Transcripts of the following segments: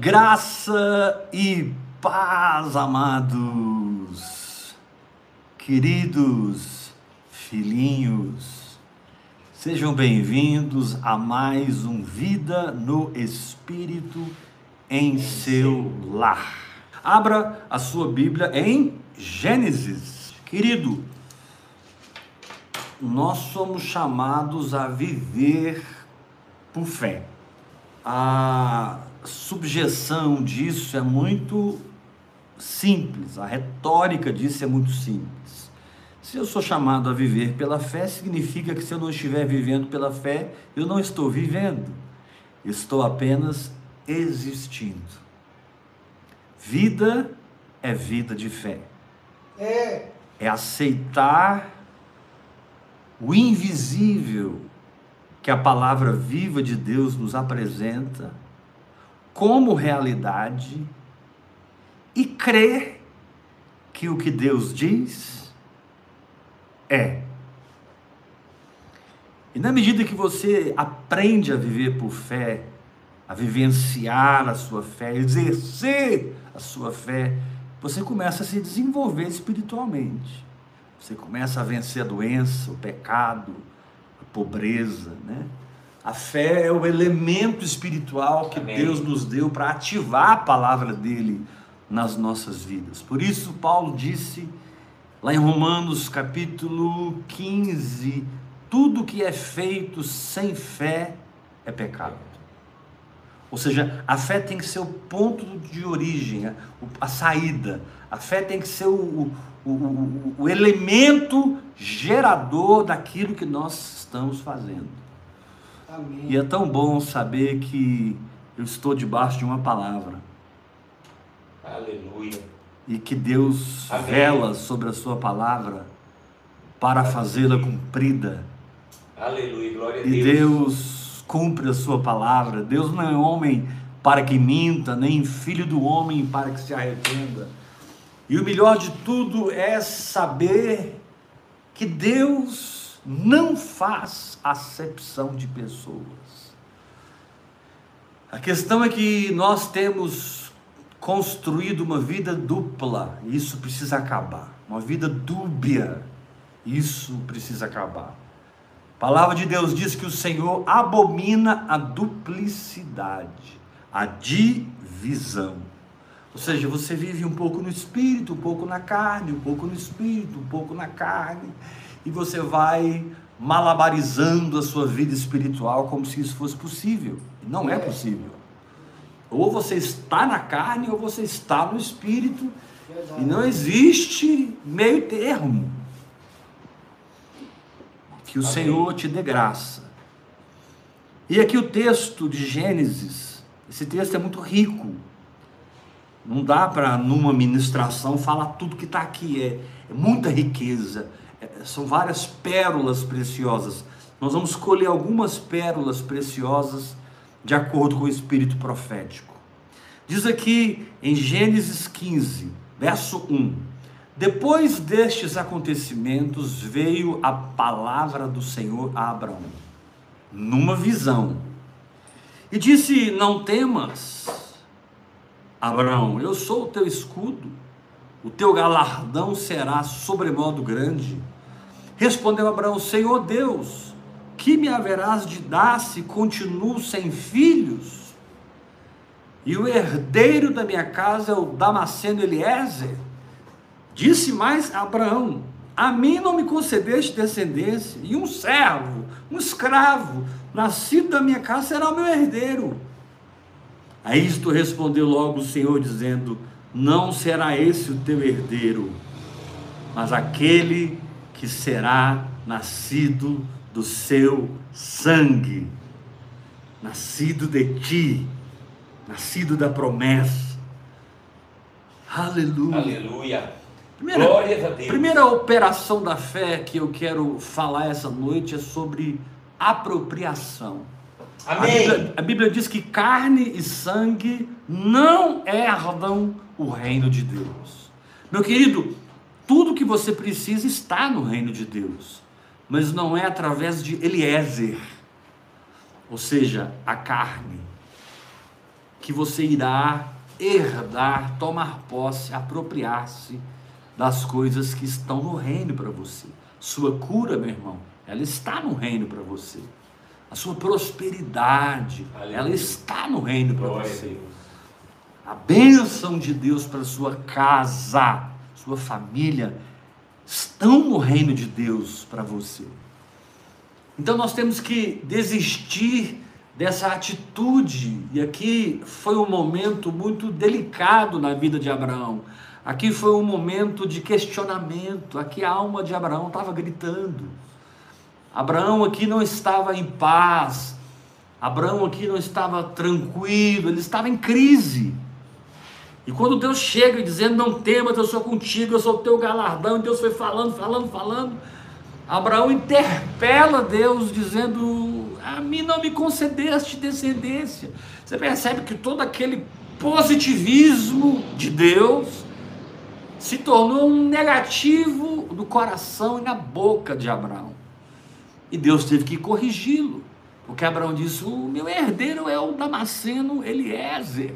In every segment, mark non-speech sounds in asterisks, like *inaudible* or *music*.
Graça e paz, amados, queridos filhinhos, sejam bem-vindos a mais um Vida no Espírito em seu lar. Abra a sua Bíblia em Gênesis, querido. Nós somos chamados a viver por fé. A subjeção disso é muito simples, a retórica disso é muito simples. Se eu sou chamado a viver pela fé, significa que se eu não estiver vivendo pela fé, eu não estou vivendo, estou apenas existindo. Vida é vida de fé. É. É aceitar o invisível que a palavra viva de Deus nos apresenta como realidade e crer que o que Deus diz é. E na medida que você aprende a viver por fé, a vivenciar a sua fé, exercer a sua fé, você começa a se desenvolver espiritualmente. Você começa a vencer a doença, o pecado, a pobreza, né? A fé é o elemento espiritual que Amém. Deus nos deu para ativar a palavra dele nas nossas vidas. Por isso, Paulo disse lá em Romanos capítulo 15: tudo que é feito sem fé é pecado. Ou seja, a fé tem que ser o ponto de origem, a, saída. A fé tem que ser o, o, o, o elemento gerador daquilo que nós estamos fazendo. Amém. E é tão bom saber que eu estou debaixo de uma palavra. Aleluia. E que Deus Amém. vela sobre a sua palavra para fazê-la cumprida. Aleluia, glória a Deus. E Deus cumpre a sua palavra. Deus não é homem para que minta, nem filho do homem para que se arrependa. E o melhor de tudo é saber que Deus não faz acepção de pessoas. A questão é que nós temos construído uma vida dupla, e isso precisa acabar. Uma vida dúbia, isso precisa acabar. A palavra de Deus diz que o Senhor abomina a duplicidade, a divisão. Ou seja, você vive um pouco no espírito, um pouco na carne, um pouco no espírito, um pouco na carne e você vai malabarizando a sua vida espiritual como se isso fosse possível. Não é possível. Ou você está na carne ou você está no espírito. E não existe meio termo. Que o Amém. Senhor te dê graça. E aqui o texto de Gênesis, esse texto é muito rico. Não dá para, numa ministração, falar tudo que está aqui. É, é muita riqueza são várias pérolas preciosas. Nós vamos escolher algumas pérolas preciosas de acordo com o espírito profético. Diz aqui em Gênesis 15, verso 1: Depois destes acontecimentos veio a palavra do Senhor a Abraão, numa visão, e disse: Não temas, Abraão, eu sou o teu escudo, o teu galardão será sobremodo grande Respondeu Abraão: Senhor Deus, que me haverás de dar se continuo sem filhos? E o herdeiro da minha casa é o Damasceno Eliezer. Disse mais Abraão: A mim não me concedeste descendência, e um servo, um escravo, nascido da minha casa, será o meu herdeiro. A isto respondeu logo o Senhor, dizendo: Não será esse o teu herdeiro, mas aquele que será nascido do seu sangue, nascido de ti, nascido da promessa. Aleluia. Aleluia. Primeira, Glórias a Deus. Primeira operação da fé que eu quero falar essa noite é sobre apropriação. Amém. A Bíblia, a Bíblia diz que carne e sangue não herdam o reino de Deus. Meu querido, tudo que você precisa está no reino de Deus, mas não é através de Eliezer, ou seja, a carne. que você irá herdar, tomar posse, apropriar-se das coisas que estão no reino para você. Sua cura, meu irmão, ela está no reino para você. A sua prosperidade, Aleluia. ela está no reino para você. A bênção de Deus para sua casa, sua família, estão no reino de Deus para você. Então nós temos que desistir dessa atitude, e aqui foi um momento muito delicado na vida de Abraão. Aqui foi um momento de questionamento, aqui a alma de Abraão estava gritando. Abraão aqui não estava em paz, Abraão aqui não estava tranquilo, ele estava em crise. E quando Deus chega dizendo: Não temas, eu sou contigo, eu sou o teu galardão, e Deus foi falando, falando, falando. Abraão interpela Deus, dizendo: A mim não me concedeste descendência. Você percebe que todo aquele positivismo de Deus se tornou um negativo no coração e na boca de Abraão. E Deus teve que corrigi-lo, porque Abraão disse: O meu herdeiro é o Damasceno Eliezer.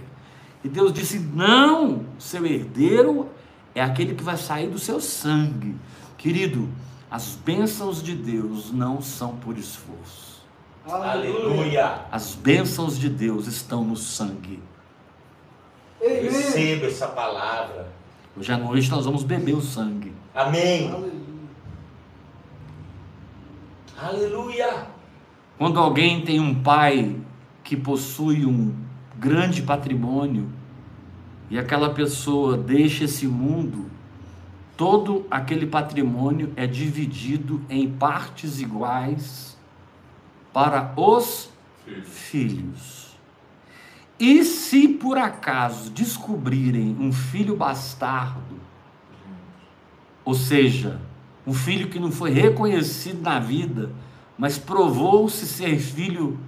E Deus disse: Não, seu herdeiro é aquele que vai sair do seu sangue. Querido, as bênçãos de Deus não são por esforço. Aleluia. As bênçãos de Deus estão no sangue. Receba essa palavra. Hoje à noite nós vamos beber o sangue. Amém. Aleluia. Aleluia. Quando alguém tem um pai que possui um grande patrimônio e aquela pessoa deixa esse mundo, todo aquele patrimônio é dividido em partes iguais para os filhos. E se por acaso descobrirem um filho bastardo, ou seja, um filho que não foi reconhecido na vida, mas provou-se ser filho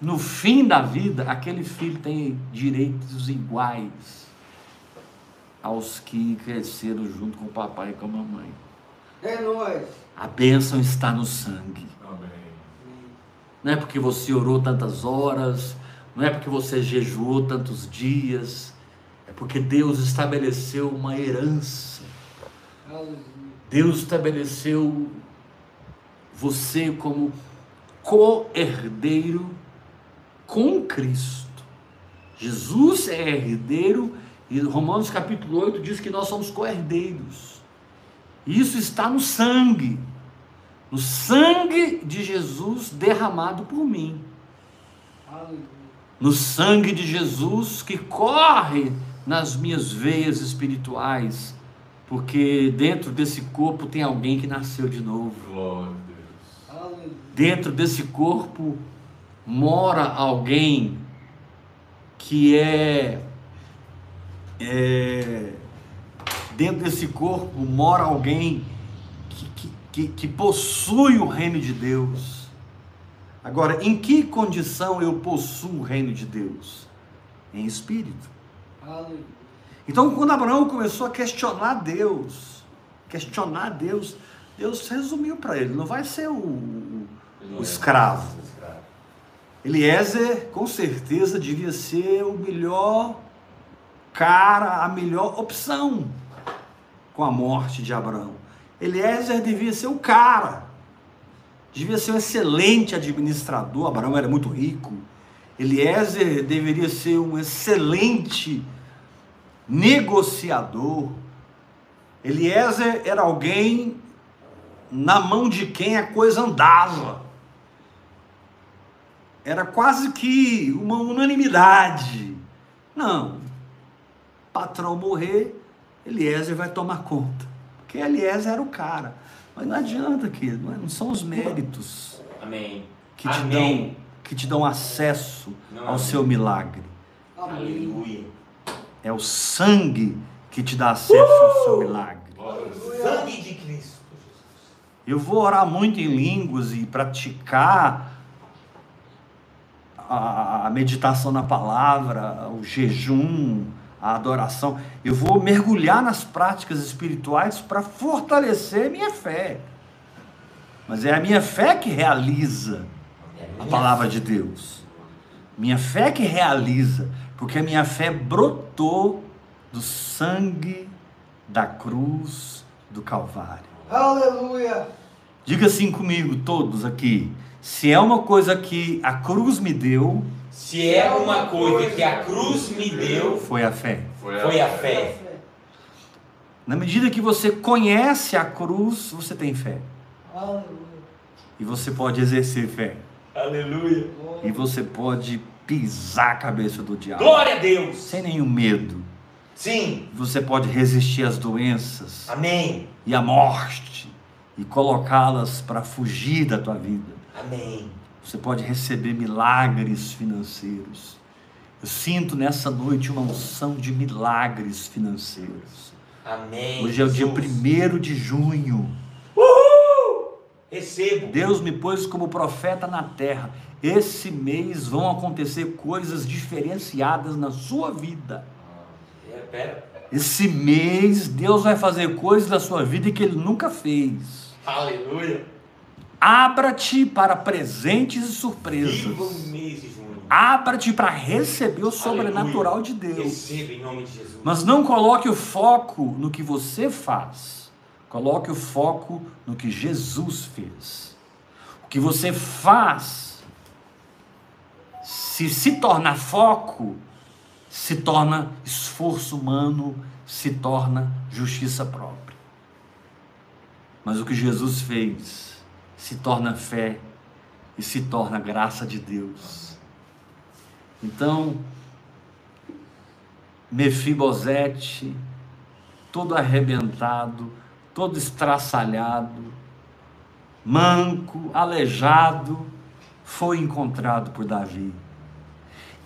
no fim da vida, aquele filho tem direitos iguais aos que cresceram junto com o papai e com a mamãe. É nóis. A bênção está no sangue. Não é porque você orou tantas horas, não é porque você jejuou tantos dias, é porque Deus estabeleceu uma herança. Aleluia. Deus estabeleceu você como co-herdeiro com Cristo. Jesus é herdeiro e Romanos capítulo 8 diz que nós somos co-herdeiros. Isso está no sangue, no sangue de Jesus derramado por mim, no sangue de Jesus que corre nas minhas veias espirituais, porque dentro desse corpo tem alguém que nasceu de novo. Glória a Deus. Dentro desse corpo mora alguém que é, é dentro desse corpo mora alguém que, que, que, que possui o reino de Deus. Agora, em que condição eu possuo o reino de Deus? Em espírito. Aleluia. Então, quando Abraão começou a questionar Deus, questionar Deus, Deus resumiu para ele: não vai ser o, o- o escravo. Escravo. Eliezer, com certeza, devia ser o melhor cara, a melhor opção com a morte de Abraão. Eliezer devia ser o cara, devia ser um excelente administrador. Abraão era muito rico. Eliezer deveria ser um excelente negociador. Eliezer era alguém na mão de quem a coisa andava era quase que uma unanimidade. Não, patrão morrer, Eliezer vai tomar conta. Porque Eliezer era o cara. Mas não adianta, querido, não é- não são os méritos Amém. que te, Amém. dão, que te dão acesso Não, ao amém. seu milagre. Amém. Aleluia. É o sangue que te dá acesso ao seu milagre. Glória ao Sangue de Cristo. Jesus. Eu vou orar muito em línguas e praticar a, a meditação na palavra, o jejum, a adoração. Eu vou mergulhar nas práticas espirituais para fortalecer minha fé. Mas é a minha fé que realiza É a palavra de Deus. Minha fé que realiza. Porque a minha fé brotou do sangue da cruz do Calvário. Aleluia. Diga assim comigo, todos aqui. Se é uma coisa que a cruz me deu, Se é uma coisa que a cruz me deu, foi a fé. foi a fé. Na medida que você conhece a cruz, você tem fé. Aleluia. E você pode exercer fé. Aleluia. E você pode pisar a cabeça do diabo. Glória a Deus. Sem nenhum medo. Sim. Você pode resistir às doenças Amém. e à morte e colocá-las para fugir da tua vida. Amém. Você pode receber milagres financeiros. Eu sinto nessa noite uma unção de milagres financeiros. Amém. Hoje é o dia Jesus. 1 de junho. Recebo. Deus me pôs como profeta na terra. Esse mês vão acontecer coisas diferenciadas na sua vida. É. Esse mês Deus vai fazer coisas na sua vida que Ele nunca fez. Aleluia. Abra-te para presentes e Viva surpresas. o mês de junho. Abra-te para receber o sobrenatural de. Deus. Receba em nome de Jesus. Mas não coloque o foco no que você faz. Coloque o foco no que Jesus fez. O que você faz, se se tornar foco, se torna esforço humano, se torna justiça própria. Mas o que Jesus fez se torna fé e se torna graça de Deus. Então, Mefibosete, todo arrebentado, todo estraçalhado, manco, aleijado, foi encontrado por Davi.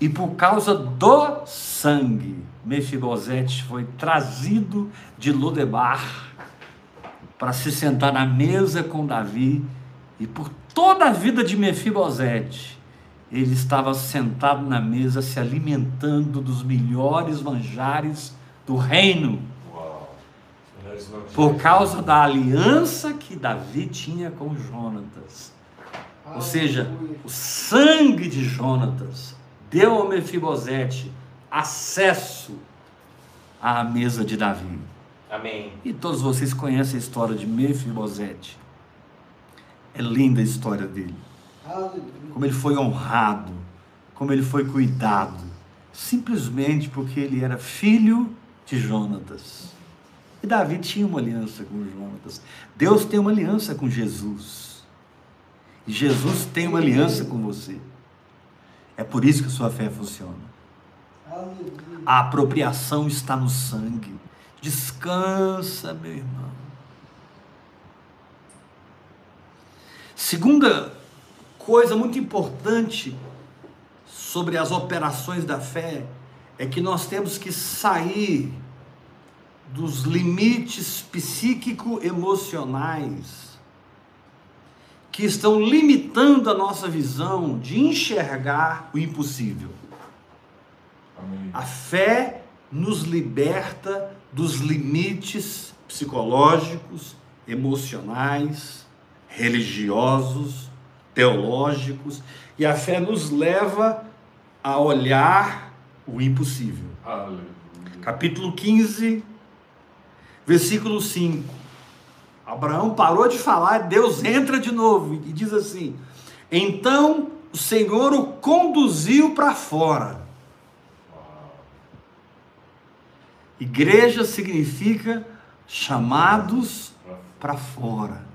E por causa do sangue, Mefibosete foi trazido de Lodebar para se sentar na mesa com Davi, e por toda a vida de Mefibosete, ele estava sentado na mesa se alimentando dos melhores manjares do reino, Uau. Senhores, em nome de por causa da aliança que Davi tinha com Jonatas. Ou seja, o sangue de Jonatas deu ao Mefibosete acesso à mesa de Davi. Amém. E todos vocês conhecem a história de Mefibosete. É linda a história dele. Como ele foi honrado, como ele foi cuidado, simplesmente porque ele era filho de Jonatas. E Davi tinha uma aliança com Jonatas. Deus tem uma aliança com Jesus. E Jesus tem uma aliança com você. É por isso que a sua fé funciona. A apropriação está no sangue. Descansa, meu irmão. Segunda coisa muito importante sobre as operações da fé é que nós temos que sair dos limites psíquico-emocionais que estão limitando a nossa visão de enxergar o impossível. Amém. A fé nos liberta dos limites psicológicos, emocionais, religiosos, teológicos, e a fé nos leva a olhar o impossível. Aleluia. Capítulo 15, versículo 5. Abraão parou de falar, Deus entra de novo e diz assim: Então o Senhor o conduziu para fora. Igreja significa chamados para fora.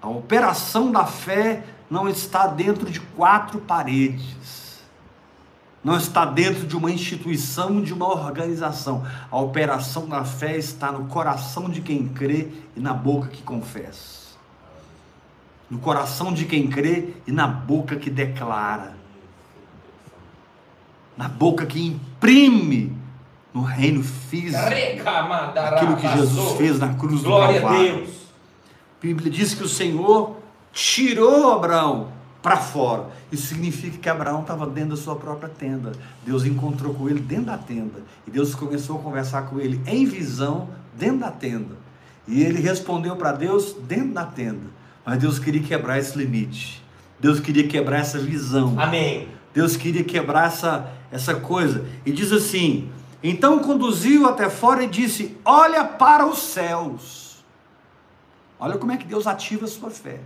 A operação da fé não está dentro de quatro paredes. Não está dentro de uma instituição, de uma organização. A operação da fé está no coração de quem crê e na boca que confessa. No coração de quem crê e na boca que declara. Na boca que imprime no reino físico aquilo que Jesus fez na cruz do Glória a Calvário. Deus. A Bíblia diz que o Senhor tirou Abraão para fora. Isso significa que Abraão estava dentro da sua própria tenda. Deus encontrou com ele dentro da tenda. E Deus começou a conversar com ele em visão dentro da tenda. E ele respondeu para Deus dentro da tenda. Mas Deus queria quebrar esse limite. Deus queria quebrar essa visão. Amém. Deus queria quebrar essa, essa coisa e diz assim: Então conduziu até fora e disse: Olha para os céus. Olha como é que Deus ativa a sua fé.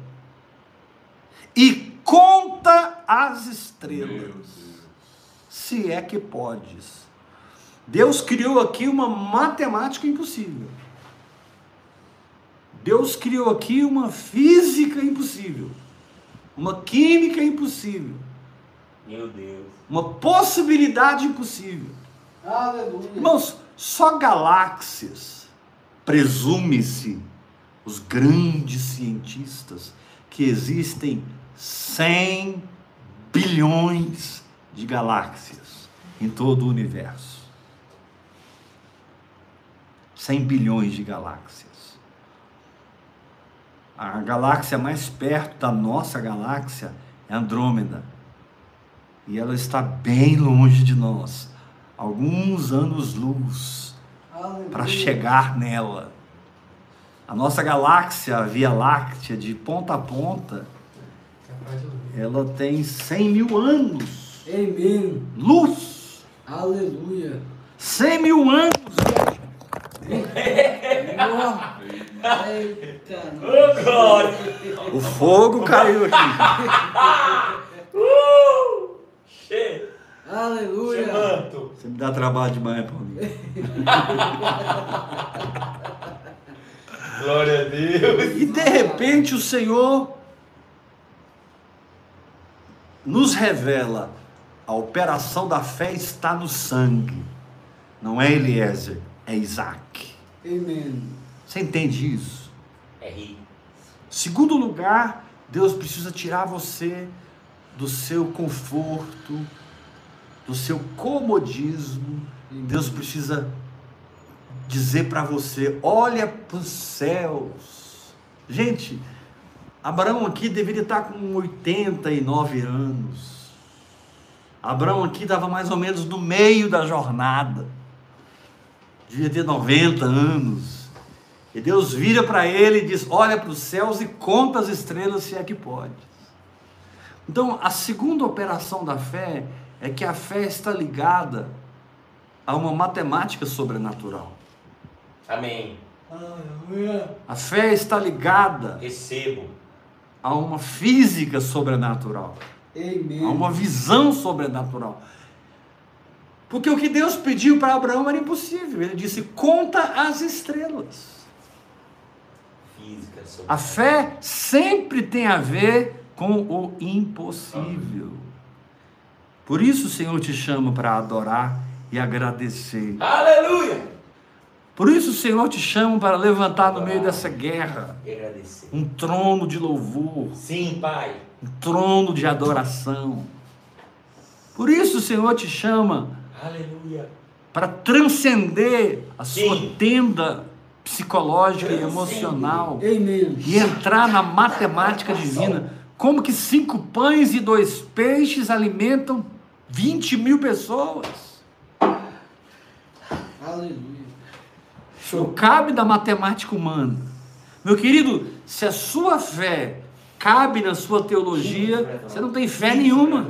E conta as estrelas, se é que podes. Deus criou aqui uma matemática impossível. Deus criou aqui uma física impossível, uma química impossível, Meu Deus. uma possibilidade impossível. Aleluia. Irmãos, só galáxias, presume-se, os grandes cientistas, que existem 100 bilhões de galáxias em todo o universo. 100 bilhões de galáxias. A galáxia mais perto da nossa galáxia é Andrômeda. E ela está bem longe de nós, alguns anos-luz para chegar nela. A nossa galáxia, a Via Láctea, de ponta a ponta, ela tem 100 mil anos. Amém. Luz! Aleluia. 100 mil anos! Eita. O fogo caiu aqui. *laughs* Uh! Che! Aleluia. Você me dá trabalho demais, Paulinho. *laughs* Glória a Deus! E de repente o Senhor nos revela a operação da fé está no sangue. Não é Eliezer, é Isaac. Amém. Você entende isso? É rico. Segundo lugar, Deus precisa tirar você do seu conforto, do seu comodismo. Deus precisa dizer para você: olha para os céus. Gente, Abraão aqui deveria estar com 89 anos. Abraão aqui estava mais ou menos no meio da jornada. Devia ter 90 anos. E Deus vira para ele e diz: Olha para os céus e conta as estrelas, se é que pode. Então, a segunda operação da fé é que a fé está ligada a uma matemática sobrenatural. Amém. A fé está ligada Recebo. A uma física sobrenatural, Amém. a uma visão sobrenatural. Porque o que Deus pediu para Abraão era impossível. Ele disse: Conta as estrelas. Física. A fé sempre tem a ver com o impossível. Por isso o Senhor te chama para adorar e agradecer. Aleluia! Por isso o Senhor te chama para levantar no meio dessa guerra um trono de louvor, Sim, Pai. um trono de adoração. Por isso o Senhor te chama Aleluia. para transcender a sua Sim. tenda psicológica e emocional. E entrar na matemática divina. Como que cinco pães e dois peixes alimentam 20 mil pessoas? Aleluia. Não cabe da matemática humana. Meu querido, se a sua fé cabe na sua teologia, você não tem fé nenhuma.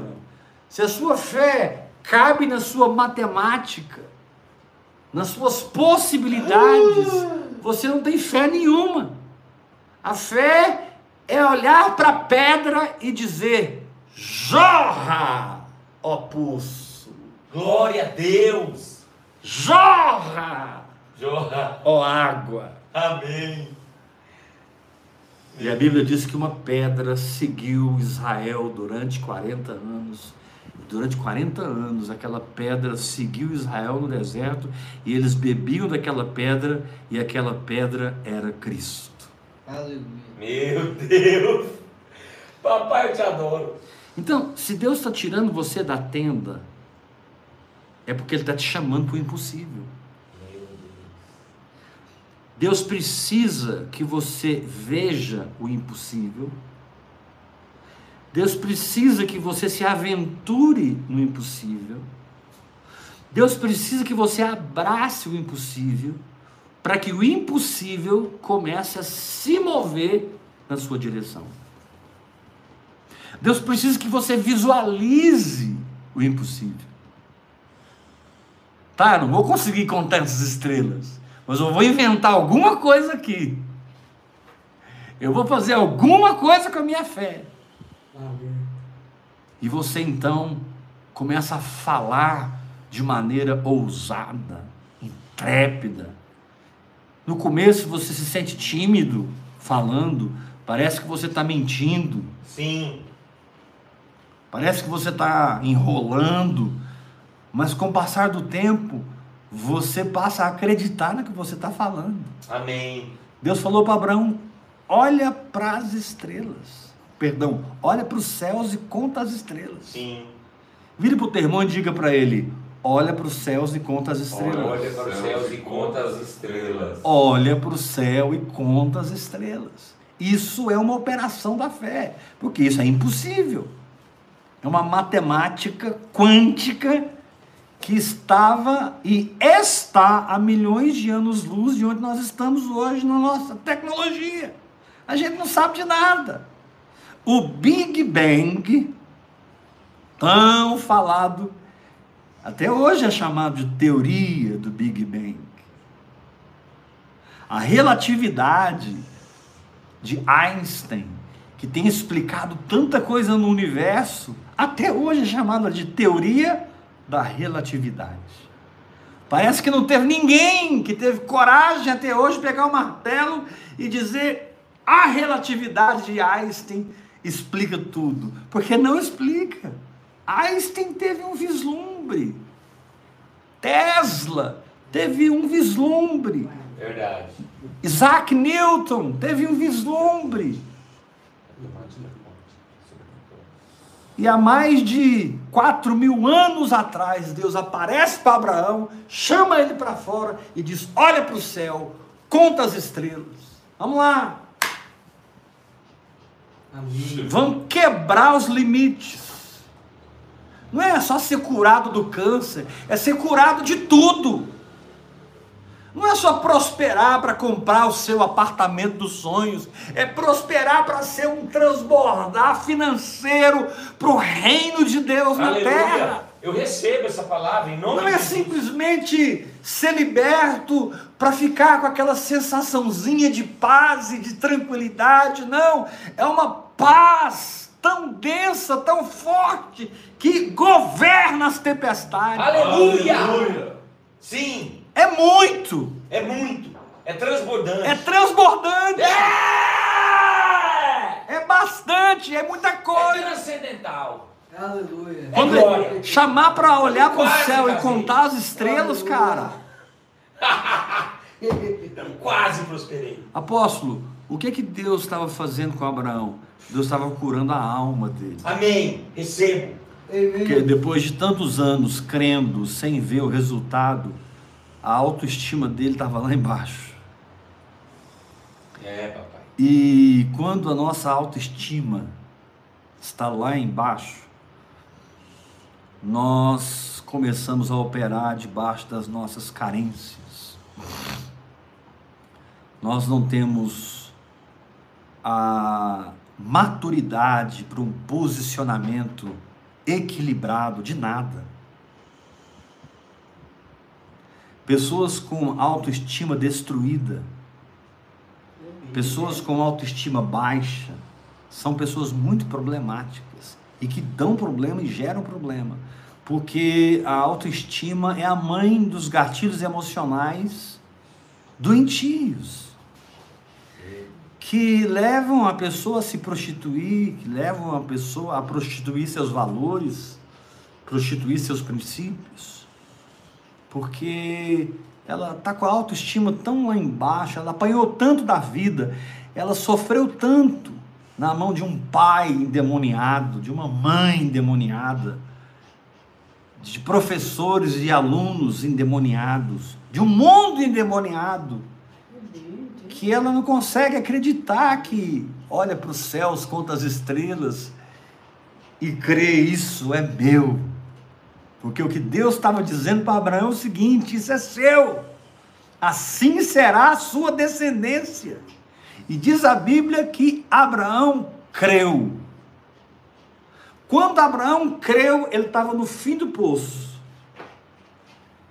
Se a sua fé cabe na sua matemática, nas suas possibilidades, você não tem fé nenhuma. A fé é olhar para a pedra e dizer: jorra, ó pulso, Glória a Deus. jorra, Jorra. ó água. Amém. E a Bíblia diz que uma pedra seguiu Israel durante 40 anos. Durante 40 anos, aquela pedra seguiu Israel no deserto e eles bebiam daquela pedra e aquela pedra era Cristo. Aleluia. Meu Deus. Papai, eu te adoro. Então, se Deus está tirando você da tenda, é porque Ele está te chamando para o impossível. Deus. Precisa que você veja o impossível. Deus precisa que você se aventure no impossível. Deus precisa que você abrace o impossível, para que o impossível comece a se mover na sua direção. Deus precisa que você visualize o impossível. Tá, não vou conseguir contar essas estrelas, mas eu vou inventar alguma coisa aqui. Eu vou fazer alguma coisa com a minha fé. Amém. E você então começa a falar de maneira ousada, intrépida. No começo você se sente tímido falando, parece que você está mentindo, Sim. parece que você está enrolando, mas com o passar do tempo você passa a acreditar no que você está falando. Amém. Deus falou para Abraão: olha para as estrelas. Perdão, olha para os céus e conta as estrelas. Sim. Vire para o teu irmão e diga para ele: olha para os céus e conta as estrelas. Olha para os céus e conta as estrelas. Olha para o céu e conta as estrelas. Isso é uma operação da fé, porque isso é impossível. É uma matemática quântica que estava e está a milhões de anos-luz de onde nós estamos hoje na nossa tecnologia. A gente não sabe de nada. O Big Bang, tão falado, até hoje é chamado de teoria do Big Bang. A relatividade de Einstein, que tem explicado tanta coisa no universo, até hoje é chamada de teoria da relatividade. Parece que não teve ninguém que teve coragem até hoje pegar o martelo e dizer a relatividade de Einstein explica tudo, porque não explica. Einstein teve um vislumbre. Tesla teve um vislumbre. Verdade. Isaac Newton teve um vislumbre. E há mais de 4 mil anos atrás, Deus aparece para Abraão, chama ele para fora e diz: Olha para o céu, conta as estrelas. Vamos lá, Amém. vamos quebrar os limites. Não é só ser curado do câncer, é ser curado de tudo. Não é só prosperar para comprar o seu apartamento dos sonhos, é prosperar para ser um transbordar financeiro para o reino de Deus na terra. Aleluia. Eu recebo essa palavra em nome Não é simplesmente ser liberto para ficar com aquela sensaçãozinha de paz e de tranquilidade, não. É uma paz tão densa, tão forte, que governa as tempestades. Aleluia. Sim. É muito, É muito. É transbordante. é transbordante, É! é bastante, é muita É coisa. transcendental. Aleluia. Quando glória. chamar para olhar para o céu e contar as estrelas, cara. *laughs* Quase prosperei. Apóstolo, o que que Deus estava fazendo com Abraão? Deus estava curando a alma dele. Amém. Recebo. Porque depois de tantos anos crendo, sem ver o resultado, a autoestima dele estava lá embaixo. É, papai. E quando a nossa autoestima está lá embaixo, nós começamos a operar debaixo das nossas carências. Nós não temos a maturidade para um posicionamento equilibrado de nada. Pessoas com autoestima destruída, pessoas com autoestima baixa, são pessoas muito problemáticas e que dão problema e geram problema, porque a autoestima é a mãe dos gatilhos emocionais doentios que levam a pessoa a se prostituir, que levam a pessoa a prostituir seus valores, prostituir seus princípios, porque ela está com a autoestima tão lá embaixo, ela apanhou tanto da vida, ela sofreu tanto na mão de um pai endemoniado, de uma mãe endemoniada, de professores e alunos endemoniados, de um mundo endemoniado que ela não consegue acreditar que olha para os céus, conta as estrelas e crê isso é meu. Porque o que Deus estava dizendo para Abraão é o seguinte: isso é seu, assim será a sua descendência. E diz a Bíblia que Abraão creu. Quando Abraão creu, ele estava no fim do poço.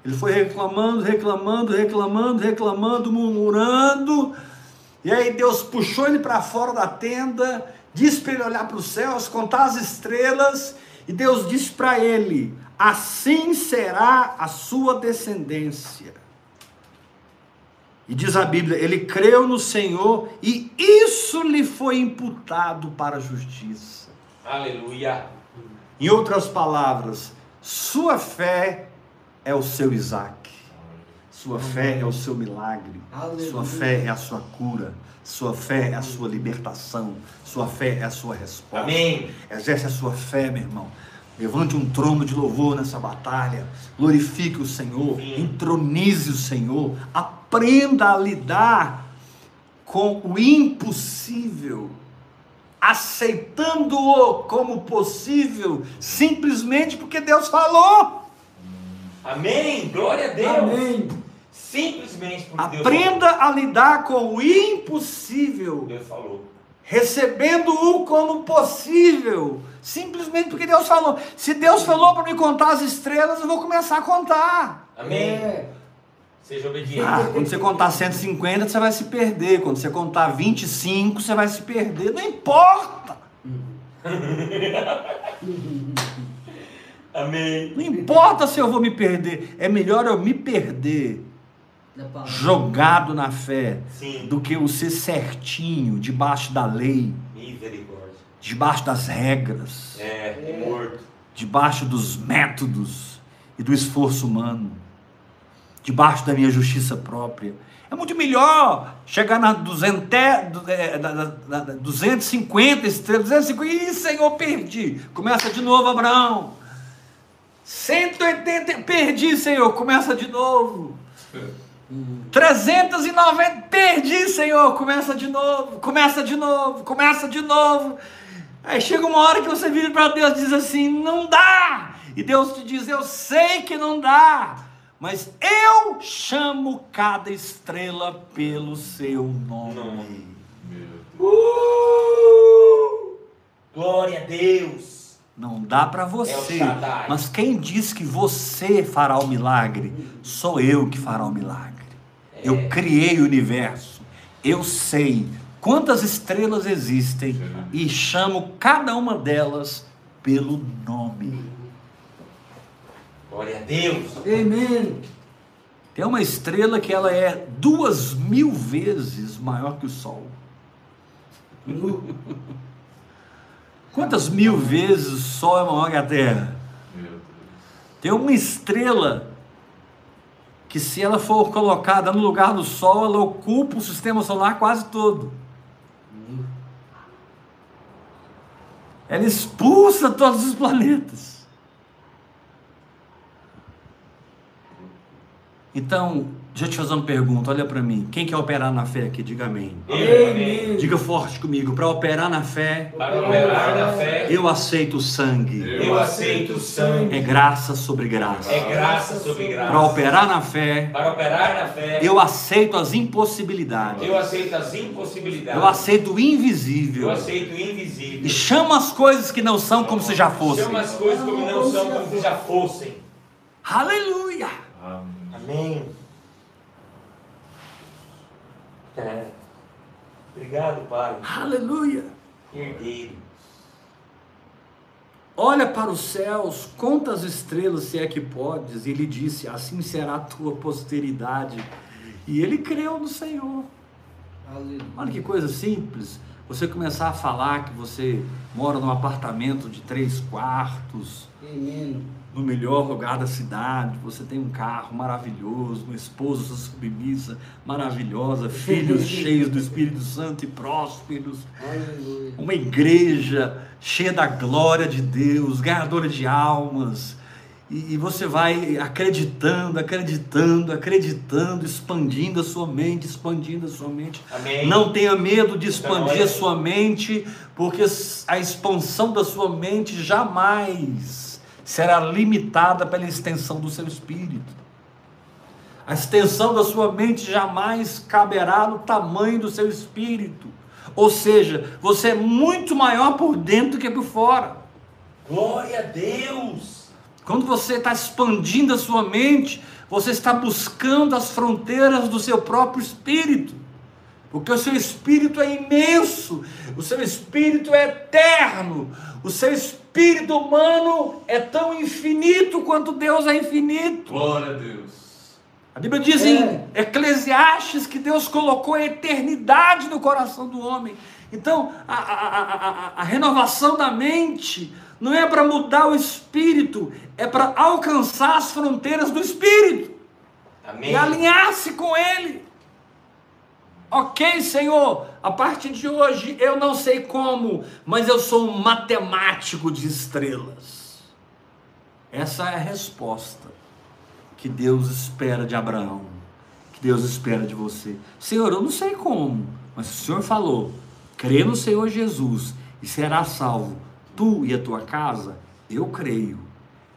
Ele foi reclamando, reclamando, reclamando, reclamando, murmurando. E aí Deus puxou ele para fora da tenda, disse para ele olhar para os céus, contar as estrelas, e Deus disse para ele: Assim será a sua descendência. E diz a Bíblia: ele creu no Senhor e isso lhe foi imputado para a justiça. Aleluia. Em outras palavras, sua fé é o seu Isaac, sua fé é o seu milagre, Aleluia. sua fé é a sua cura, sua fé é a sua libertação, sua fé é a sua resposta. Amém. Exerce a sua fé, meu irmão. Levante um trono de louvor nessa batalha. Glorifique o Senhor. Entronize o Senhor. Aprenda a lidar com o impossível. Aceitando-o como possível, simplesmente porque Deus falou. Amém. Glória a Deus. Amém. Simplesmente porque Deus Aprenda a lidar com o impossível. falou. Deus falou. Recebendo-o como possível, simplesmente porque Deus falou. Se Deus falou para me contar as estrelas, eu vou começar a contar. Amém. É. Seja obediente. Ah, quando você contar 150, você vai se perder. Quando você contar 25, você vai se perder. Não importa. *laughs* Amém. Não importa se eu vou me perder. É melhor eu me perder. Jogado na fé Sim. do que eu ser certinho debaixo da lei, debaixo das regras. É, debaixo dos métodos e do esforço humano, debaixo da minha justiça própria. É muito melhor chegar na 200, é, da- 250 estrelas, 250, ih, Senhor, perdi. Começa de novo, Abraão. 180, perdi, Senhor, começa de novo. 390, perdi, Senhor, começa de novo, começa de novo, começa de novo. Aí chega uma hora que você vira para Deus e diz assim: não dá. E Deus te diz: eu sei que não dá, mas eu chamo cada estrela pelo seu nome. Meu Uh! Glória a Deus. Não dá para É você, Shaddai. mas quem diz que você fará o milagre, sou eu que fará o milagre. Eu criei o universo, eu sei quantas estrelas existem e chamo cada uma delas pelo nome. Glória a Deus. Amém. Tem uma estrela que ela é duas mil vezes maior que o Sol. Quantas mil vezes o Sol é maior que a Terra? Tem uma estrela que, se ela for colocada no lugar do Sol, ela ocupa o sistema solar quase todo. Ela expulsa todos os planetas. Então, deixa eu te fazer uma pergunta, olha para mim. Quem quer operar na fé aqui? Diga amém. Eu, amém. Diga forte comigo, para operar na fé, Para operar na fé, eu aceito o sangue. eu aceito o sangue. É graça sobre graça. É graça sobre Para graça. operar na fé, Para operar na fé, eu aceito as impossibilidades. eu aceito as impossibilidades. Eu aceito o Eu invisível. aceito o E invisível. chama as coisas que não são como se já fossem. Chama as coisas como não são, como se já fossem. Aleluia! Amém. Amém. É. Obrigado, Pai. Aleluia! Herdeiro. Olha para os céus, conta as estrelas, se é que podes. E ele disse: Assim será a tua posteridade. E ele creu no Senhor. Aleluia. Olha que coisa simples. Você começar a falar que você mora num apartamento de três quartos, Amém. No melhor lugar da cidade, você tem um carro maravilhoso, uma esposa submissa maravilhosa, *laughs* filhos cheios do Espírito Santo e prósperos, uma igreja cheia da glória de Deus, ganhadora de almas. E, e você vai acreditando, acreditando, acreditando, expandindo a sua mente, expandindo a sua mente. Amém. Não tenha medo de Então, expandir a sua mente, porque a expansão da sua mente jamais será limitada pela extensão do seu espírito. A extensão da sua mente jamais caberá no tamanho do seu espírito. Ou seja, você é muito maior por dentro que por fora. Glória a Deus. Quando você está expandindo a sua mente, você está buscando as fronteiras do seu próprio espírito. Porque o seu espírito é imenso, o seu espírito é eterno, o seu espírito humano é tão infinito quanto Deus é infinito. Glória a Deus. A Bíblia diz em Eclesiastes que Deus colocou a eternidade no coração do homem. Então, a, a, a, a renovação da mente não é para mudar o espírito, é para alcançar as fronteiras do espírito Amém. e alinhar-se com ele. Ok, Senhor, a partir de hoje eu não sei como, mas eu sou um matemático de estrelas. Essa é a resposta que Deus espera de Abraão, que Deus espera de você. Senhor, eu não sei como, mas o Senhor falou: crê no Senhor Jesus e será salvo, tu e a tua casa. Eu creio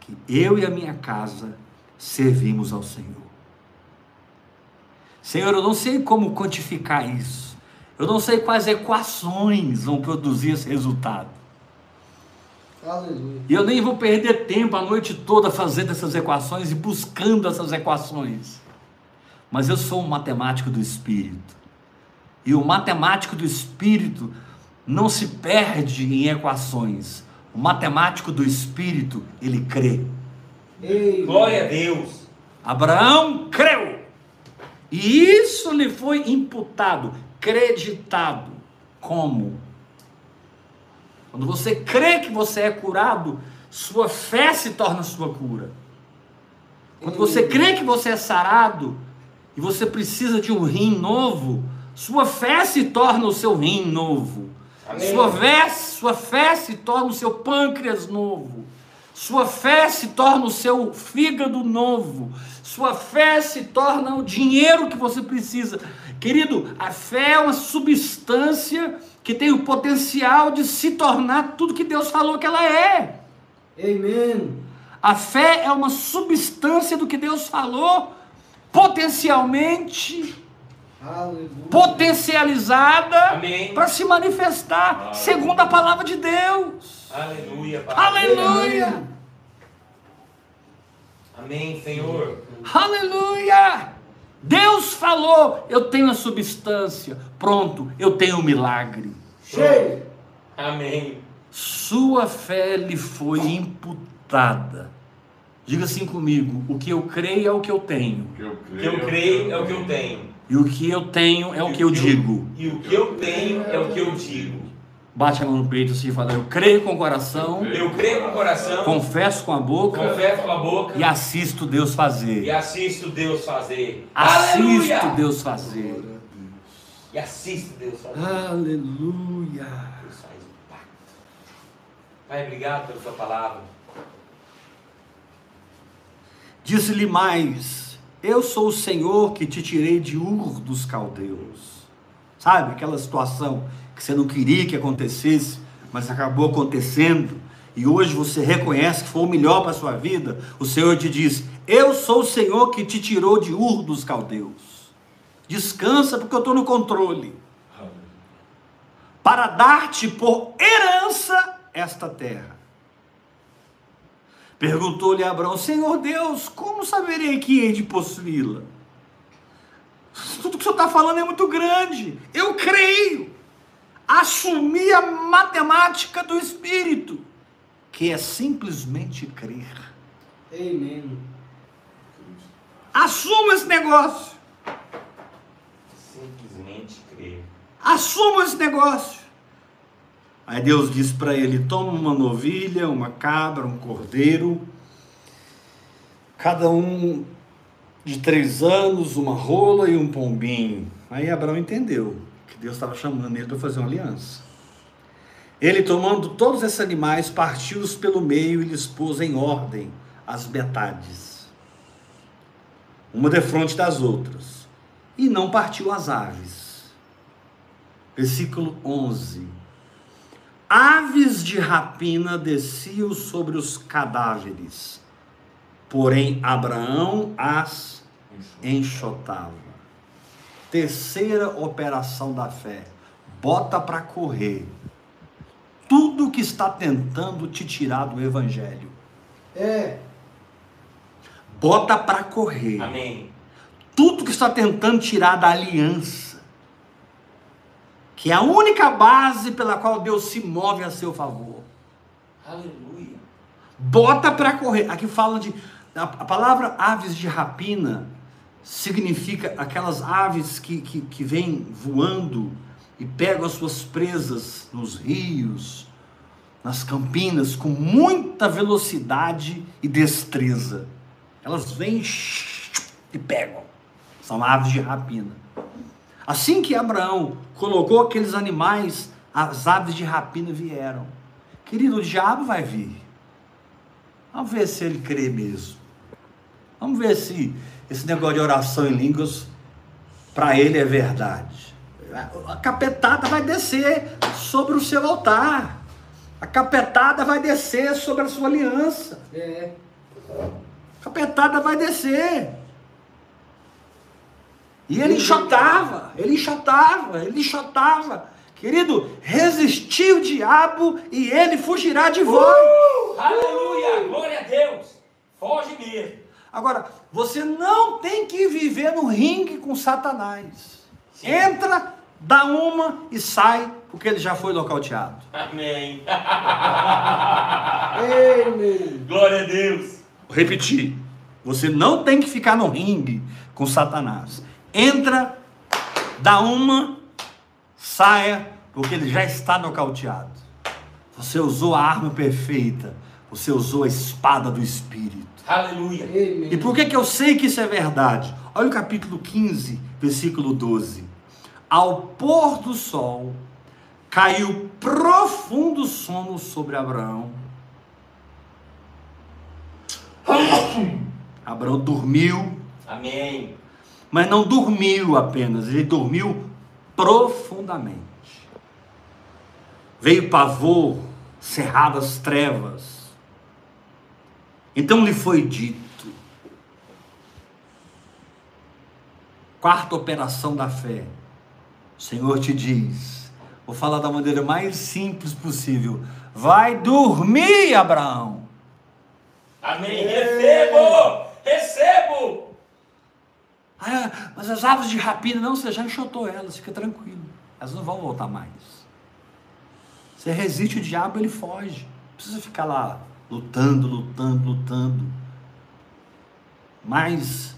que eu e a minha casa servimos ao Senhor. Senhor, eu não sei como quantificar isso. Eu não sei quais equações vão produzir esse resultado. Aleluia. E eu nem vou perder tempo a noite toda fazendo essas equações e buscando essas equações. Mas eu sou um matemático do espírito. E o matemático do espírito não se perde em equações. O matemático do espírito, ele crê. Ei, Glória a Deus. Abraão creu. E isso lhe foi imputado, creditado. Como? Quando você crê que você é curado, sua fé se torna sua cura. Quando você crê que você é sarado e você precisa de um rim novo, sua fé se torna o seu rim novo. Amém. Sua fé, sua fé se torna o seu pâncreas novo. Sua fé se torna o seu fígado novo. Sua fé se torna o dinheiro que você precisa. Querido, a fé é uma substância que tem o potencial de se tornar tudo que Deus falou que ela é. Amém. A fé é uma substância do que Deus falou, potencialmente Aleluia. potencializada para se manifestar, segundo a palavra de Deus. Aleluia, Pai. Aleluia! Amém, Senhor. Aleluia! Deus falou, eu tenho a substância, pronto, eu tenho o milagre. Cheio. Amém. Sua fé lhe foi imputada. Diga assim comigo: o que eu creio é o que eu tenho, Que eu O creio. que eu creio é o que eu tenho. e o que eu tenho é o que eu digo. E o que eu tenho é o que eu digo. Bate a mão no peito assim e fala: Eu creio com o coração, Eu creio com o coração, confesso com a boca confesso com a boca e assisto Deus fazer. e assisto Deus fazer. Assisto Aleluia! Deus fazer. E assisto Deus fazer. Aleluia. Deus faz um pacto. Pai, obrigado pela sua palavra. Disse-lhe mais: Eu sou o Senhor que te tirei de Ur dos caldeus. Sabe aquela situação que você não queria que acontecesse, mas acabou acontecendo, e hoje você reconhece que foi o melhor para a sua vida? O Senhor te diz: Eu sou o Senhor que te tirou de Ur dos caldeus. Descansa, porque eu estou no controle. Para dar-te por herança esta terra. Perguntou-lhe Abraão: Senhor Deus, como saberei que hei de possuí-la? Tudo que o senhor está falando é muito grande. Eu creio. Assumi a matemática do Espírito, que é simplesmente crer. Amém. Assuma esse negócio. Simplesmente crer. Assuma esse negócio. Aí Deus disse para ele: toma uma novilha, uma cabra, um cordeiro, cada um de três anos, uma rola e um pombinho. Aí Abraão entendeu que Deus estava chamando ele para fazer uma aliança. Ele, tomando todos esses animais, partiu-os pelo meio e lhes pôs em ordem as metades, uma defronte das outras, e não partiu as aves. Versículo 11. Aves de rapina desciam sobre os cadáveres, porém Abraão as enxotava. Terceira operação da fé. Bota para correr tudo que está tentando te tirar do evangelho. É. bota para correr. Amém. Tudo que está tentando tirar da aliança, que é a única base pela qual Deus se move a seu favor. Aleluia. Bota para correr. Aqui fala de. A, a palavra aves de rapina significa aquelas aves que, que, que vêm voando e pegam as suas presas nos rios, nas campinas, com muita velocidade e destreza. Elas vêm e pegam. São aves de rapina. Assim que Abraão colocou aqueles animais, as aves de rapina vieram. Querido, o diabo vai vir. Vamos ver se ele crê mesmo. Vamos ver se esse negócio de oração em línguas para ele é verdade. A capetada vai descer sobre o seu altar. A capetada vai descer sobre a sua aliança. É. A capetada vai descer. E ele enxotava, ele enxotava, ele enxotava. Querido, resistir o diabo e ele fugirá de vós. Uh, aleluia! Glória a Deus! Foge mesmo. Agora, você não tem que viver no ringue com Satanás. Sim. Entra, dá uma e sai, porque ele já foi nocauteado. Amém. *laughs* Amém. Glória a Deus. Vou repetir. Você não tem que ficar no ringue com Satanás. Entra, dá uma, saia, porque ele já está nocauteado. Você usou a arma perfeita. Você usou a espada do Espírito. Aleluia. Amém. E por que, que eu sei que isso é verdade? Olha o capítulo 15, versículo 12. Ao pôr do sol, caiu profundo sono sobre Abraão. *coughs* Abraão dormiu, Amém. mas não dormiu apenas, ele dormiu profundamente. Veio pavor, cerradas trevas. Então lhe foi dito: quarta operação da fé. O Senhor te diz, vou falar da maneira mais simples possível: vai dormir, Abraão. Amém. Recebo! Recebo! Ah, mas as aves de rapina, não, você já enxotou elas, fica tranquilo. Elas não vão voltar mais. Você resiste o diabo, ele foge. Não precisa ficar lá lutando, lutando, lutando. Mais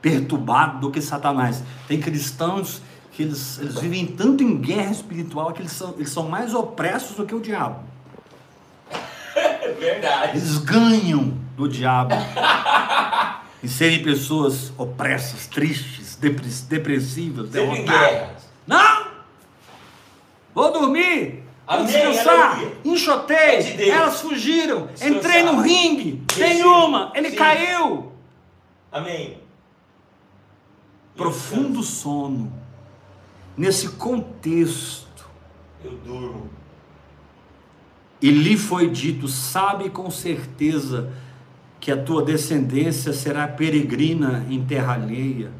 perturbado do que Satanás. Tem cristãos que eles, eles vivem tanto em guerra espiritual que eles são, eles são mais opressos do que o diabo. É verdade. Eles ganham do diabo *laughs* em serem pessoas opressas, tristes, depres- depressivas, Sempre em derrotadas. guerra. Não! Vou dormir! Amém, descansar! aleluia. Enxotei! É de. Elas fugiram! Descansar. Entrei no ringue! Tem uma! Ele Sim. caiu! Amém. Profundo sono. Nesse contexto, Eu durmo. e lhe foi dito: sabe com certeza que a tua descendência será peregrina em terra alheia,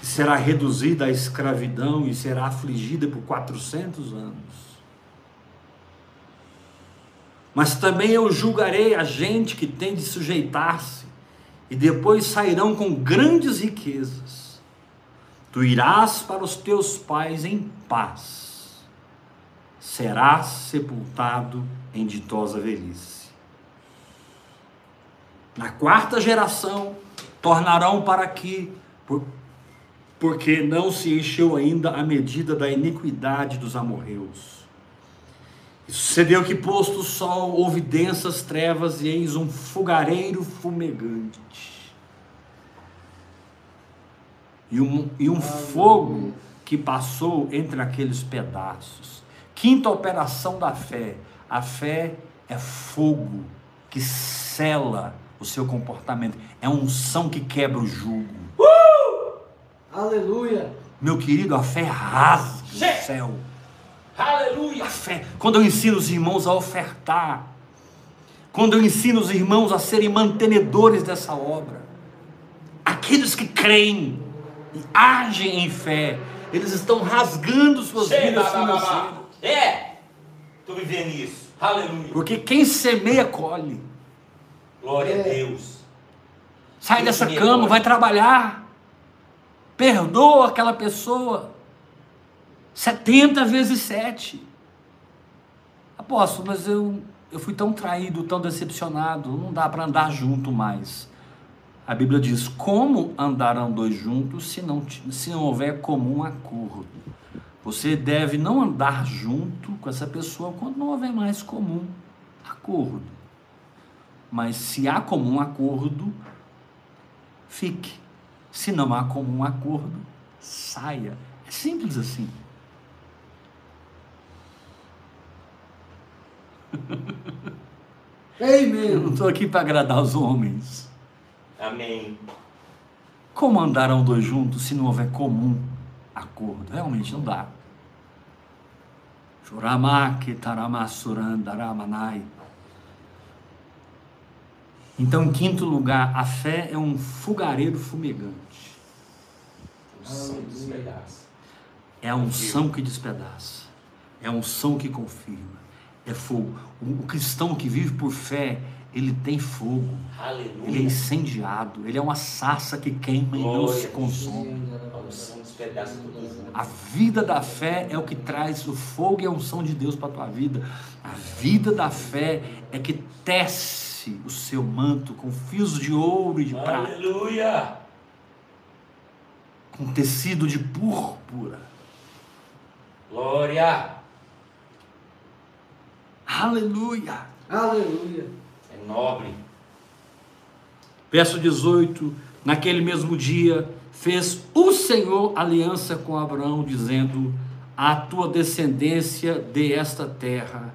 será reduzida à escravidão e será afligida por 400 anos. Mas também eu julgarei a gente que tem de sujeitar-se, e depois sairão com grandes riquezas. Tu irás para os teus pais em paz, serás sepultado em ditosa velhice. Na quarta geração, tornarão para aqui, por- porque não se encheu ainda a medida da iniquidade dos amorreus. Sucedeu que, posto o sol, houve densas trevas e eis um fogareiro fumegante. E um, e um fogo que passou entre aqueles pedaços. Quinta operação da fé. A fé é fogo que sela o seu comportamento. É unção que quebra o jugo. Aleluia. Meu querido, a fé rasga Che- o céu. Aleluia. A fé. Quando eu ensino os irmãos a ofertar, quando eu ensino os irmãos a serem mantenedores dessa obra, aqueles que creem e agem em fé, eles estão rasgando suas Che- vidas financeiras. É. Estou vivendo isso. Aleluia. Porque quem semeia, colhe. Glória a É. Deus. Sai dessa cama, vai trabalhar. Perdoa aquela pessoa. 70 vezes 7. Apóstolo, mas eu, eu fui tão traído, tão decepcionado, não dá para andar junto mais. A Bíblia diz: como andarão dois juntos se não, se não houver comum acordo? Você deve não andar junto com essa pessoa quando não houver mais comum acordo. Mas se há comum acordo, fique. Se não há comum acordo, saia. É simples assim. Eu não estou aqui para agradar os homens. Amém. Como andarão dois juntos se não houver comum acordo? Realmente não dá. Choramake taramassurandaramanai. Então, em quinto lugar, a fé é um fogareiro fumegante. O som despedaça. É a unção que despedaça. É a unção que confirma. É fogo. O, o cristão que vive por fé, ele tem fogo. Ele é Aleluia. incendiado. Ele é uma sarça que queima e não se Glória. consome. A vida da fé é o que traz o fogo e a unção de Deus para a tua vida. A vida da fé é que tece o seu manto com fios de ouro e de prata, Aleluia. com tecido de púrpura. Glória. Aleluia! Aleluia. É nobre. Verso 18: Naquele mesmo dia fez o Senhor aliança com Abraão, dizendo: A tua descendência de esta terra,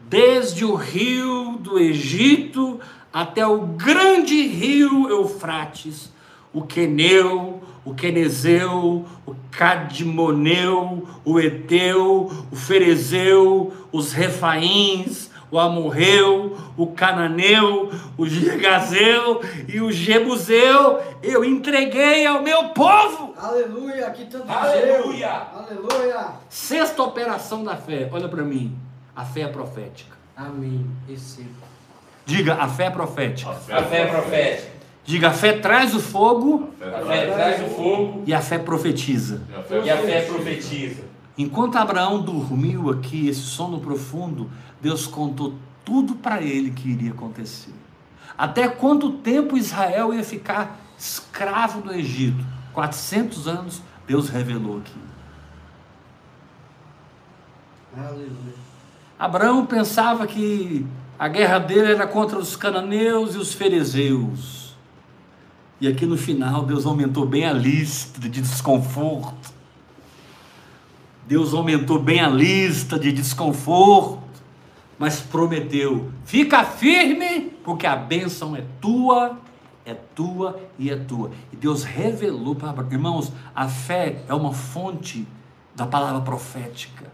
desde o rio do Egito até o grande rio Eufrates, o Queneu, o Quenezeu, o Cadmoneu, o Eteu, o Ferezeu, os Refaíns, o Amorreu, o Cananeu, o Girgazeu e o Jebuseu, eu entreguei ao meu povo. Aleluia. Aqui tanto Aleluia. Aleluia. Sexta operação da fé, olha para mim, a fé é profética. Amém. Recebo. Diga, a fé é profética. A fé é profética. Diga, a fé traz o fogo A fé traz o fogo e a fé profetiza. e a fé profetiza. Enquanto Abraão dormiu aqui, esse sono profundo, Deus contou tudo para ele que iria acontecer. Até quanto tempo Israel ia ficar escravo do Egito? 400 anos, Deus revelou aqui. Aleluia. Abraão pensava que a guerra dele era contra os cananeus e os fariseus. E aqui no final, Deus aumentou bem a lista de desconforto. Deus aumentou bem a lista de desconforto, mas prometeu: fica firme, porque a bênção é tua, é tua e é tua. E Deus revelou para Abraão. Irmãos, a fé é uma fonte da palavra profética.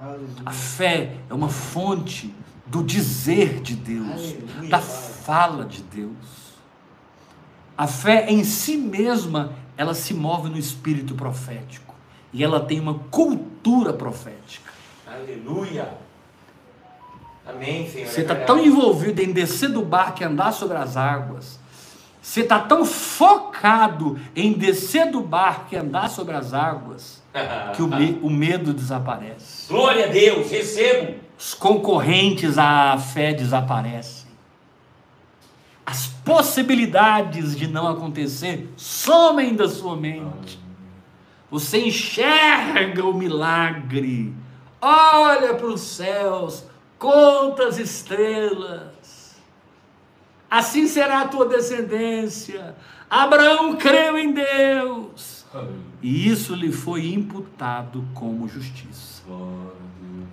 Aleluia. A fé é uma fonte do dizer de Deus, Aleluia, da fala de Deus. A fé em si mesma, ela se move no espírito profético e ela tem uma cultura profética. Aleluia. Amém, Senhor. Você É está verdade. tão envolvido em descer do barco e andar sobre as águas. Você está tão focado em descer do barco e andar sobre as águas *laughs* que o, me- o medo desaparece. Glória a Deus, recebo. Os concorrentes à fé desaparecem. Possibilidades de não acontecer somem da sua mente. Você enxerga o milagre, olha para os céus, conta as estrelas. Assim será a tua descendência. Abraão creu em Deus. E isso lhe foi imputado como justiça.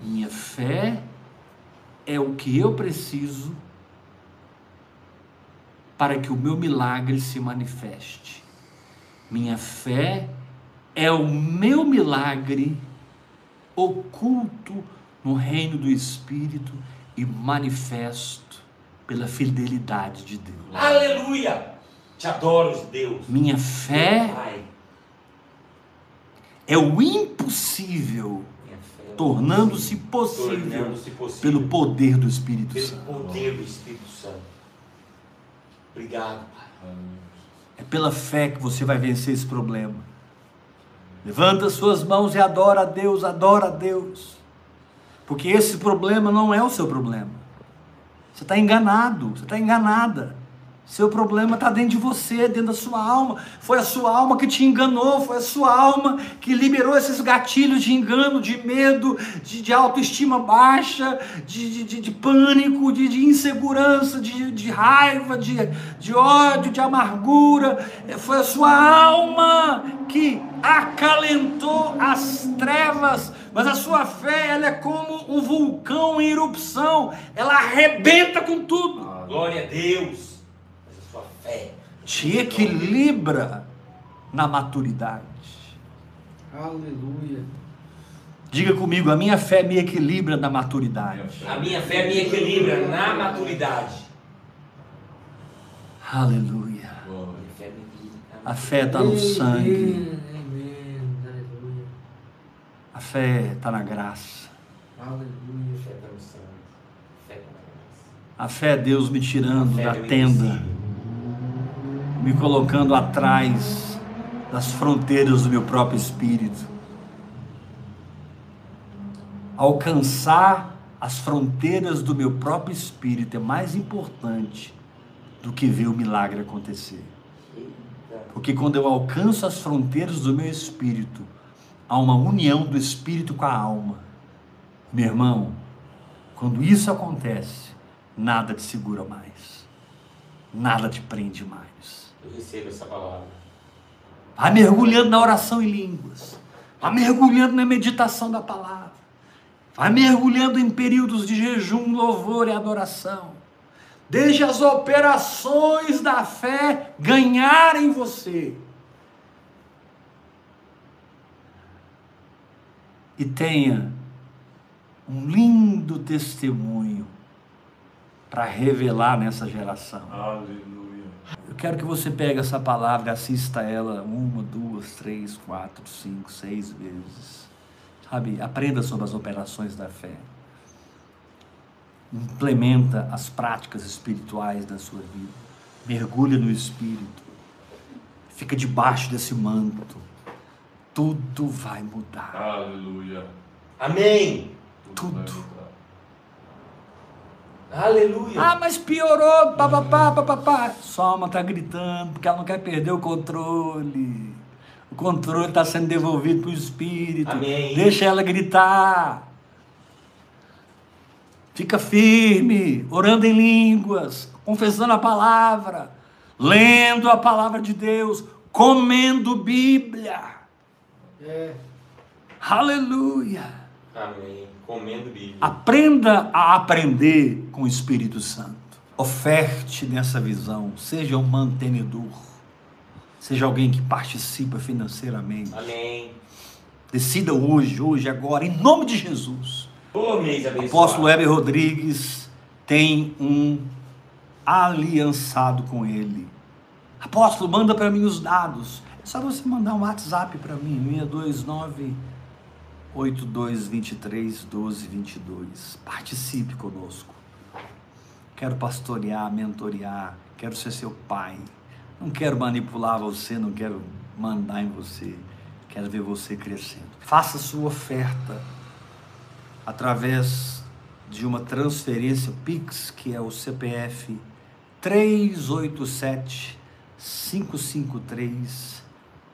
Minha fé é o que eu preciso para que o meu milagre se manifeste. Minha fé é o meu milagre oculto no reino do Espírito e manifesto pela fidelidade de Deus. Aleluia. Te adoro, Deus. Minha fé é o impossível é tornando-se possível tornando-se possível pelo poder do Espírito pelo Santo. poder do Espírito Santo. Obrigado, Pai. É pela fé que você vai vencer esse problema. Levanta suas mãos e adora a Deus, adora a Deus. Porque esse problema não é o seu problema. Você está enganado, você está enganada. Seu problema está dentro de você, dentro da sua alma. Foi a sua alma que te enganou, foi a sua alma que liberou esses gatilhos de engano, de medo, de, de autoestima baixa, de, de, de pânico, de, insegurança, de, raiva, de, ódio, de amargura. É, foi a sua alma que acalentou as trevas. Mas a sua fé, ela é como um vulcão em erupção, ela arrebenta com tudo. Glória a Deus. Fé. te equilibra na maturidade. Aleluia. Diga comigo, a minha fé me equilibra na maturidade. A minha fé me equilibra na maturidade. Aleluia. A fé está no sangue, Amém. Aleluia. a fé está na graça. Aleluia. A fé está no sangue. A fé está na graça. A fé é Deus me tirando da tenda. Me colocando atrás das fronteiras do meu próprio espírito. Alcançar as fronteiras do meu próprio espírito é mais importante do que ver o milagre acontecer. Porque quando eu alcanço as fronteiras do meu espírito, há uma união do espírito com a alma. Meu irmão, quando isso acontece, nada te segura mais. Nada te prende mais. Eu recebo essa palavra. Vai mergulhando na oração em línguas. Vai mergulhando na meditação da palavra. Vai mergulhando em períodos de jejum, louvor e adoração. Deixe as operações da fé ganharem você. E tenha um lindo testemunho para revelar nessa geração. Aleluia. Eu quero que você pegue essa palavra e assista ela uma, duas, três, quatro, cinco, seis vezes. Sabe? Aprenda sobre as operações da fé. Implementa as práticas espirituais da sua vida. Mergulha no Espírito. Fica debaixo desse manto. Tudo vai mudar. Aleluia. Amém. Tudo. mudar. Aleluia. Ah, mas piorou, papapá, papapá. Sua alma está gritando porque ela não quer perder o controle. O controle está sendo devolvido para o Espírito. Amém. Deixa ela gritar. Fica firme, orando em línguas, confessando a palavra, lendo a palavra de Deus, comendo Bíblia. É. Aleluia. Amém. Comendo Bíblia. Aprenda a aprender com o Espírito Santo. Oferte nessa visão. Seja um mantenedor. Seja alguém que participa financeiramente. Amém. Decida hoje, hoje, agora, em nome de Jesus. Ô, mês O abençoado. apóstolo Heber Rodrigues tem um aliançado com ele. Apóstolo, manda para mim os dados. É só você mandar um WhatsApp para mim, 629 8223 1222. Participe conosco. Quero pastorear, mentorear, quero ser seu pai. Não quero manipular você, não quero mandar em você. Quero ver você crescendo. Faça sua oferta através de uma transferência Pix, que é o CPF 387 553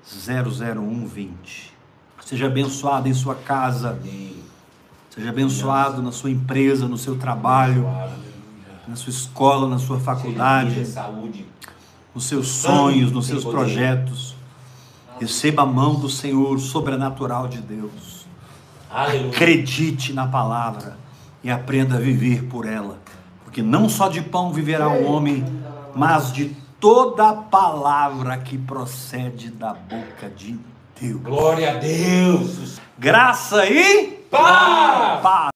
00120. Seja abençoado em sua casa, Amém. seja abençoado na sua empresa, no seu trabalho, na sua escola, na sua faculdade, vida, saúde. nos seus sonhos, nos seus poder. projetos. Receba a mão do Senhor sobrenatural de Deus. Aleluia. Acredite na palavra e aprenda a viver por ela. Porque não só de pão viverá o homem, mas de toda palavra que procede da boca de Deus. Glória a Deus. Graça e Paz. paz.